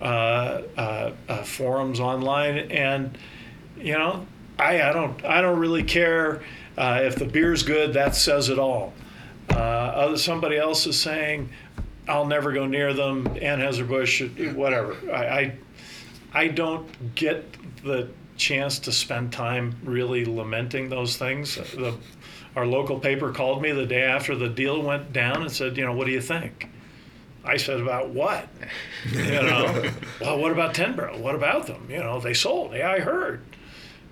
uh, uh, uh, forums online, and you know, I I don't I don't really care uh, if the beer's good. That says it all. Uh, other somebody else is saying I'll never go near them. Anheuser Busch, whatever. I, I, I don't get the chance to spend time really lamenting those things. The, our local paper called me the day after the deal went down and said, you know, what do you think? I said, about what? You know, well, what about Ten Barrel? What about them? You know, they sold. Yeah, I heard.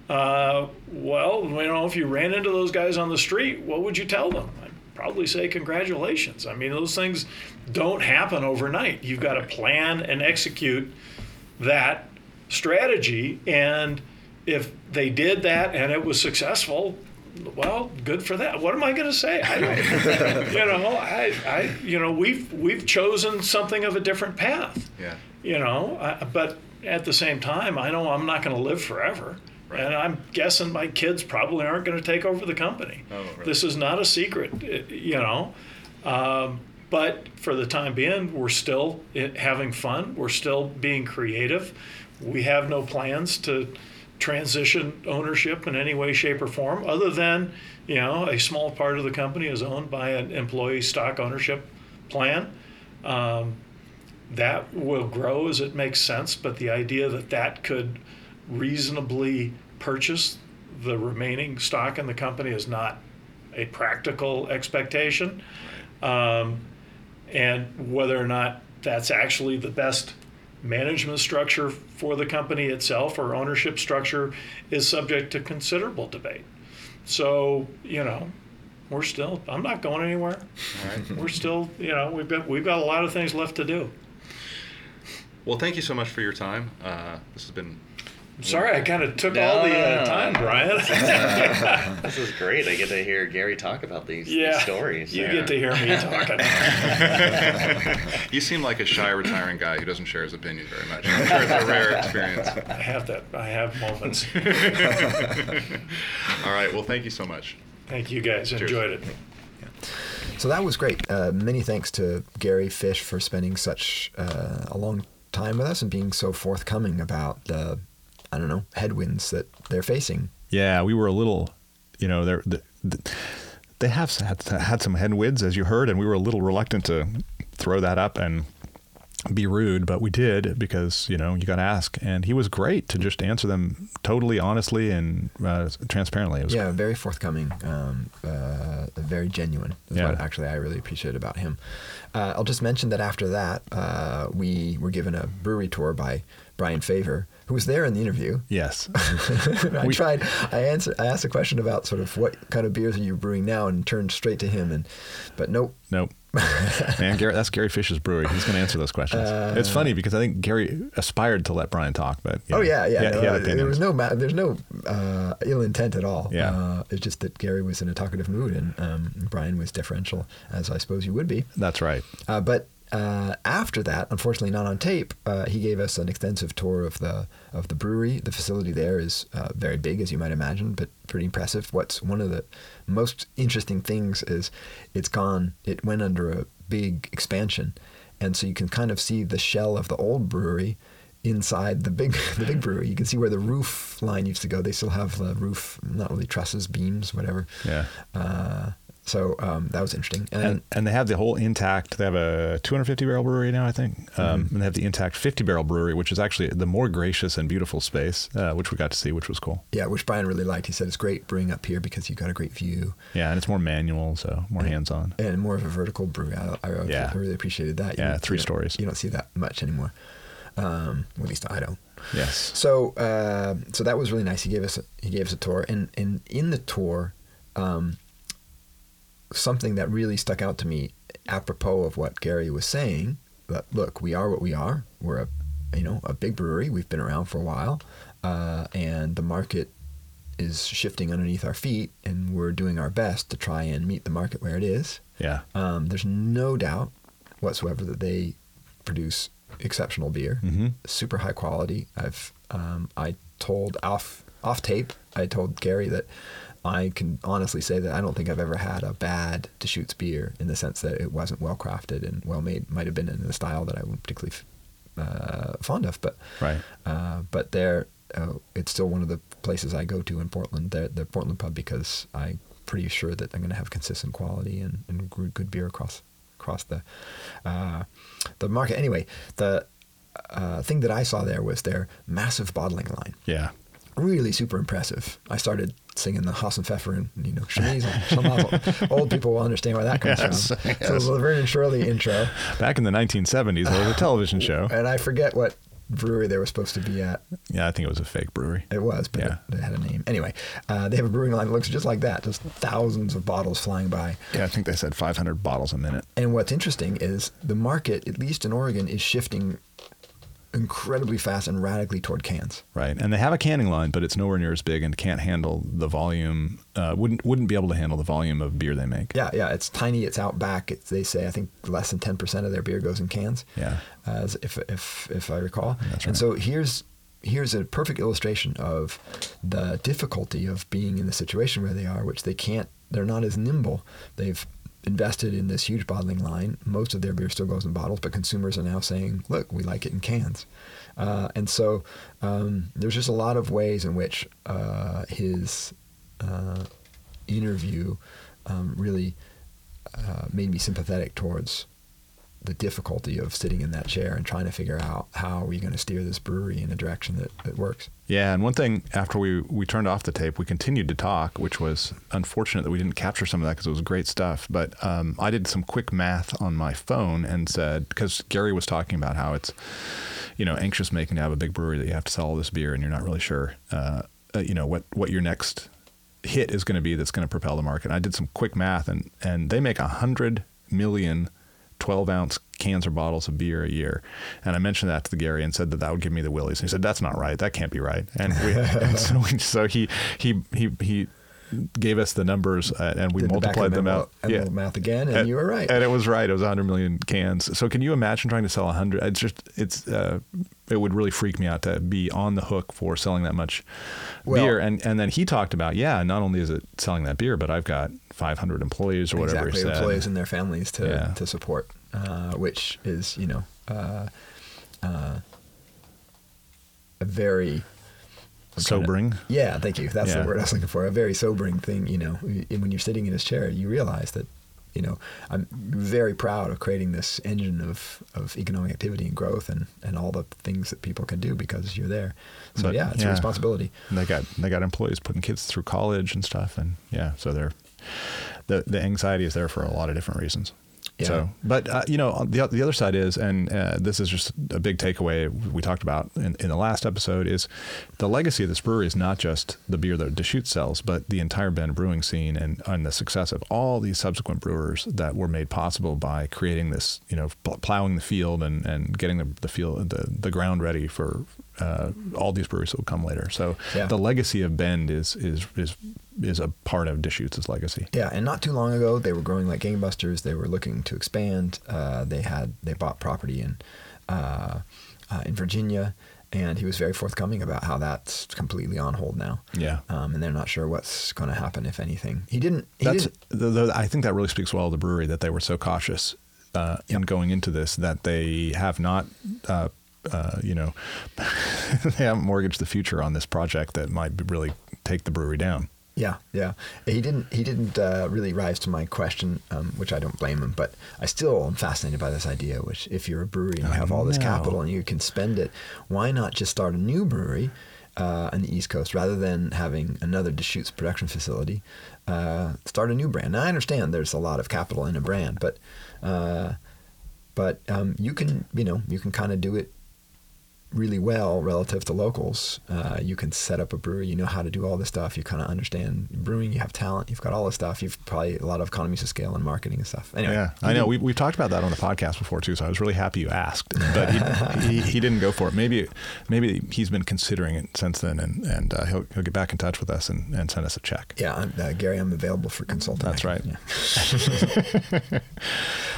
Uh, well, you know, if you ran into those guys on the street, what would you tell them? Probably say congratulations. I mean, those things don't happen overnight. You've got to plan and execute that strategy. And if they did that and it was successful, well, good for that. What am I going to say? I don't, you know, I, I, you know, we've we've chosen something of a different path. Yeah. You know, I, but at the same time, I know I'm not going to live forever. Right. And I'm guessing my kids probably aren't going to take over the company. Oh, really? This is not a secret, you know. Um, but for the time being, we're still having fun. We're still being creative. We have no plans to transition ownership in any way, shape, or form, other than, you know, a small part of the company is owned by an employee stock ownership plan. Um, that will grow as it makes sense, but the idea that that could reasonably purchase the remaining stock in the company is not a practical expectation. Um, and whether or not that's actually the best management structure for the company itself or ownership structure is subject to considerable debate. So, you know, we're still, I'm not going anywhere. Right. We're still, you know, we've got, we've got a lot of things left to do. Well, thank you so much for your time. Uh, this has been Sorry, I kind of took No, all the uh, time, Brian. This is great. I get to hear Gary talk about these, these stories. You Yeah. get to hear me talking. you seem like a shy, retiring guy who doesn't share his opinion very much. I'm sure it's a rare experience. I have that. I have moments. All right. Well, thank you so much. Thank you guys. Enjoyed it. So that was great. Uh, many thanks to Gary Fish for spending such uh, a long time with us and being so forthcoming about the, I don't know, headwinds that they're facing. Yeah, we were a little, you know, they're, the, the, they have had, had some headwinds, as you heard, and we were a little reluctant to throw that up and be rude, but we did because, you know, you got to ask. And he was great to just answer them totally honestly and uh, transparently. It was Yeah, very forthcoming, um, uh, very genuine. Is Yeah. what actually I really appreciate about him. Uh, I'll just mention that after that, uh, we were given a brewery tour by Brian Faivre, who was there in the interview. Yes. I We- tried. I answered. I asked a question about sort of what kind of beers are you brewing now, and turned straight to him. And but nope. Nope. Man, Gary, that's Gary Fish's brewery. He's going to answer those questions. it's funny because I think Gary aspired to let Brian talk, but you Oh know, yeah, yeah. he no, uh, there was no. Ma- there's no uh, ill intent at all. Yeah. Uh, it's just that Gary was in a talkative mood, and um, Brian was deferential, as I suppose you would be. That's right. Uh, but uh, after that, unfortunately not on tape, uh, he gave us an extensive tour of the of the brewery. The facility there is uh, very big, as you might imagine, but pretty impressive. What's one of the most interesting things is it's gone. It went under a big expansion, and so you can kind of see the shell of the old brewery inside the big the big brewery. You can see where the roof line used to go. They still have the roof, not really trusses, beams, whatever. Yeah. So um, that was interesting. And, And, and they have the whole intact. They have a 250 barrel brewery now, I think, um, Mm-hmm. and they have the intact 50 barrel brewery, which is actually the more gracious and beautiful space, uh, which we got to see, which was cool. Yeah, which Brian really liked. He said it's great brewing up here because you got a great view Yeah, and it's more manual, so more hands on. and more of a vertical brew. I, I, Yeah. I really appreciated that. Yeah, three you stories. You don't see that much anymore. Um, at least I don't. Yes. So, uh, so that was really nice. He gave us a, he gave us a tour, and and in the tour, um, something that really stuck out to me, apropos of what Gary was saying, that look, we are what we are. We're a you know a big brewery. We've been around for a while, uh, and the market is shifting underneath our feet, and we're doing our best to try and meet the market where it is. Yeah. Um, there's no doubt whatsoever that they produce exceptional beer, Mhm. super high quality. I've um, I told off off tape. I told Gary that I can honestly say that I don't think I've ever had a bad Deschutes beer in the sense that it wasn't well crafted and well made. Might have been in a style that I wasn't particularly uh, fond of, but Right. uh, but there, uh, it's still one of the places I go to in Portland, the, the Portland pub, because I'm pretty sure that I'm going to have consistent quality and, and good good beer across across the uh, the market. Anyway, the uh, thing that I saw there was their massive bottling line. Yeah. Really super impressive. I started singing the Hasenpfeffer and you know Chemise and. Old people will understand where that comes Yes, from. yes. So the Laverne and Shirley intro, Back in the 1970s, there was a television show. and I forget what brewery they were supposed to be at. Yeah, I think it was a fake brewery. It was, but Yeah. it, it had a name. Anyway, uh, they have a brewing line that looks just like that, just thousands of bottles flying by. Yeah, I think they said 500 bottles a minute. And what's interesting is the market, at least in Oregon, is shifting incredibly fast and radically toward cans. Right, and they have a canning line, but it's nowhere near as big and can't handle the volume. Uh, wouldn't wouldn't be able to handle the volume of beer they make. Yeah, yeah, it's tiny. It's out back. It's, they say I think less than ten percent of their beer goes in cans. Yeah. as if if if I recall. That's right. And so here's here's a perfect illustration of the difficulty of being in the situation where they are, which they can't. They're not as nimble. They've invested in this huge bottling line. Most of their beer still goes in bottles, but consumers are now saying, "Look, we like it in cans." Uh, and so um, there's just a lot of ways in which uh, his uh, interview um, really uh, made me sympathetic towards the difficulty of sitting in that chair and trying to figure out how are we going to steer this brewery in a direction that, that works. Yeah, and one thing after we we turned off the tape, we continued to talk, which was unfortunate that we didn't capture some of that because it was great stuff. But um, I did some quick math on my phone and said because Gary was talking about how it's you know anxious making to have a big brewery that you have to sell all this beer and you're not really sure uh, uh, you know what what your next hit is going to be that's going to propel the market. I did some quick math and and they make a hundred million 12 ounce cans or bottles of beer a year. And I mentioned that to the Gary and said that that would give me the willies. And he said, that's not right. That can't be right. And, we, and so, we, so he, he, he, he gave us the numbers uh, and we Did multiplied the them out. envelope math again, and you were right. And it was right. It was 100 million cans. So can you imagine trying to sell 100? It's just, it's, uh, it would really freak me out to be on the hook for selling that much Well- beer. And, and then he talked about, yeah, not only is it selling that beer, but I've got 500 employees or whatever exactly, employees and their families to, Yeah. to support, uh, which is, you know, uh, uh, a very I'm Sobering. yeah, thank you. That's Yeah. the word I was looking for. A very sobering thing, you know. When you're sitting in his chair, you realize that, you know, I'm very proud of creating this engine of, of economic activity and growth and, and all the things that people can do because you're there. So But, yeah, it's yeah. a responsibility. And they got they got employees putting kids through college and stuff, and yeah, so they're the the anxiety is there for a lot of different reasons. Yeah. So, but uh, you know, the the other side is, and uh, this is just a big takeaway we talked about in, in the last episode is the legacy of this brewery is not just the beer that Deschutes sells, but the entire Bend brewing scene and, and the success of all these subsequent brewers that were made possible by creating this, you know, plowing the field and, and getting the, the field the, the ground ready for uh, all these breweries that will come later. So Yeah. the legacy of Bend is is is is a part of Deschutes' legacy. Yeah, and not too long ago, they were growing like gangbusters. They were looking to expand. Uh, they had they bought property in uh, uh, in Virginia, and he was very forthcoming about how that's completely on hold now. Yeah. um, and they're not sure what's going to happen if anything. He didn't. He That's didn't. the, the, I think that really speaks well of the brewery that they were so cautious uh, in going into this that they have not, uh, uh, you know, they haven't mortgaged the future on this project that might really take the brewery down. Yeah, yeah. He didn't. He didn't uh, really rise to my question, um, which I don't blame him. But I still am fascinated by this idea. Which, if you're a brewery and you have all this capital and you can spend it, why not just start a new brewery uh, on the East Coast rather than having another Deschutes production facility? Uh, start a new brand. Now I understand there's a lot of capital in a brand, but uh, but um, you can you know you can kind of do it really well relative to locals. Uh, you can set up a brewery. You know how to do all this stuff. You kind of understand brewing. You have talent. You've got all this stuff. You've probably a lot of economies of scale and marketing and stuff. Anyway, Yeah, I know. We, we've talked about that on the podcast before too, so I was really happy you asked. But he, he, he didn't go for it. Maybe maybe he's been considering it since then, and and uh, he'll he'll get back in touch with us and, and send us a check. Yeah, I'm, uh, Gary, I'm available for consulting. That's right. Yeah.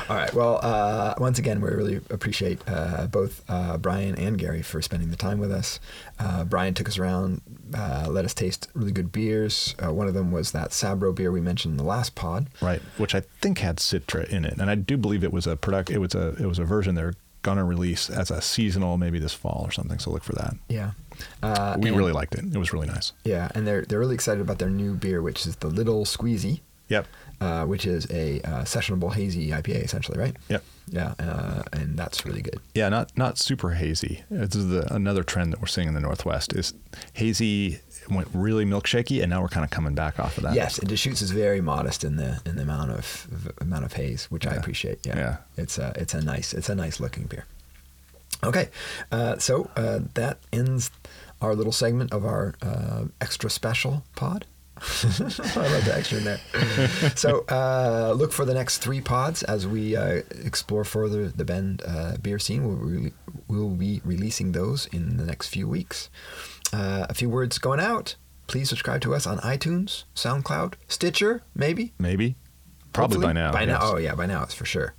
All right. Well, uh, once again, we really appreciate uh, both uh, Brian and Gary for spending the time with us. Uh, Brian took us around, uh, let us taste really good beers. Uh, one of them was that Sabro beer we mentioned in the last pod. Right, which I think had Citra in it, and I do believe it was a product. It was a it was a version they're gonna release as a seasonal, maybe this fall or something. So look for that. Yeah. Uh, we and- really liked it. It was really nice. Yeah, and they're they're really excited about their new beer, which is the Little Squeezy, Yep. Uh, which is a uh, sessionable hazy IPA, essentially, right? Yep. Yeah, uh, and that's really good. Yeah, not not super hazy. This is the, another trend that we're seeing in the Northwest is hazy went really milkshakey, and now we're kind of coming back off of that. Yes, and Deschutes is very modest in the in the amount of v- amount of haze, which I appreciate. Yeah. Yeah. it's a it's a nice it's a nice looking beer. Okay, uh, so uh, that ends our little segment of our uh, extra special pod. I love the extra in there. so uh, look for the next three pods as we uh, explore further the Bend uh, beer scene. We'll, re- we'll be releasing those in the next few weeks. Uh, a few words going out. Please subscribe to us on iTunes, SoundCloud, Stitcher, maybe. maybe, probably Hopefully. by now. By now, oh yeah, by now it's for sure.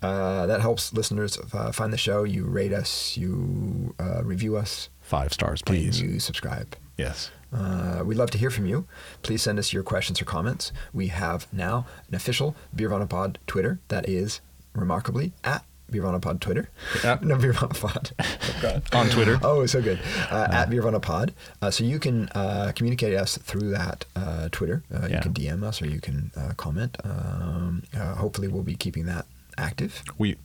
Uh, that helps listeners uh, find the show. You rate us, you uh, review us, Five stars, and please. you subscribe. Yes. Uh, we'd love to hear from you. Please send us your questions or comments. We have now an official Beervana Twitter that is remarkably at Beervana Twitter. Yeah. no, Beervana Pod. Oh, On Twitter. Oh, so good. Uh, at Beervana Pod. Uh, so you can uh, communicate us through that uh, Twitter. Uh, You Yeah. can DM us or you can uh, comment. Um, uh, hopefully, we'll be keeping that active. We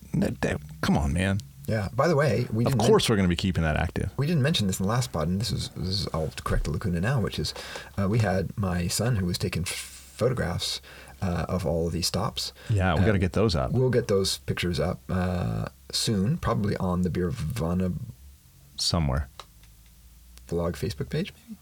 come on, man. Yeah. By the way, we Of course, we're going to be keeping that active. we didn't mention this in the last pod, and this is this is I'll correct the lacuna now, which is uh, we had my son who was taking f- photographs uh, of all of these stops. Yeah, we Uh, got to get those up. We'll get those pictures up uh, soon, probably on the Beervana somewhere. vlog Facebook page, maybe.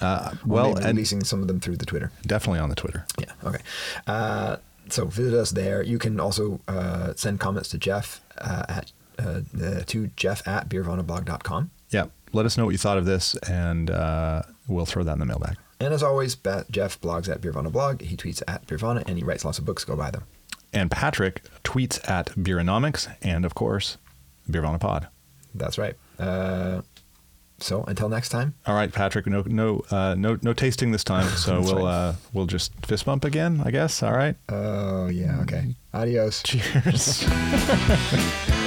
Uh, well, maybe and releasing some of them through the Twitter. definitely on the Twitter. Yeah. Okay. Uh, so visit us there. You can also uh, send comments to Jeff uh, at uh, uh, to Jeff at beervanablog.com. Yeah. Let us know what you thought of this, and uh, we'll throw that in the mailbag. And as always, Jeff blogs at Beervana blog. He tweets at Beervana, and he writes lots of books. Go buy them. And Patrick tweets at Beeronomics, and of course, Beervana Pod. That's right. Uh, so until next time, All right, Patrick. No, no, uh, no, no tasting this time. So we'll right. uh, we'll just fist bump again, I guess. All right. oh yeah, okay. Adios. Cheers.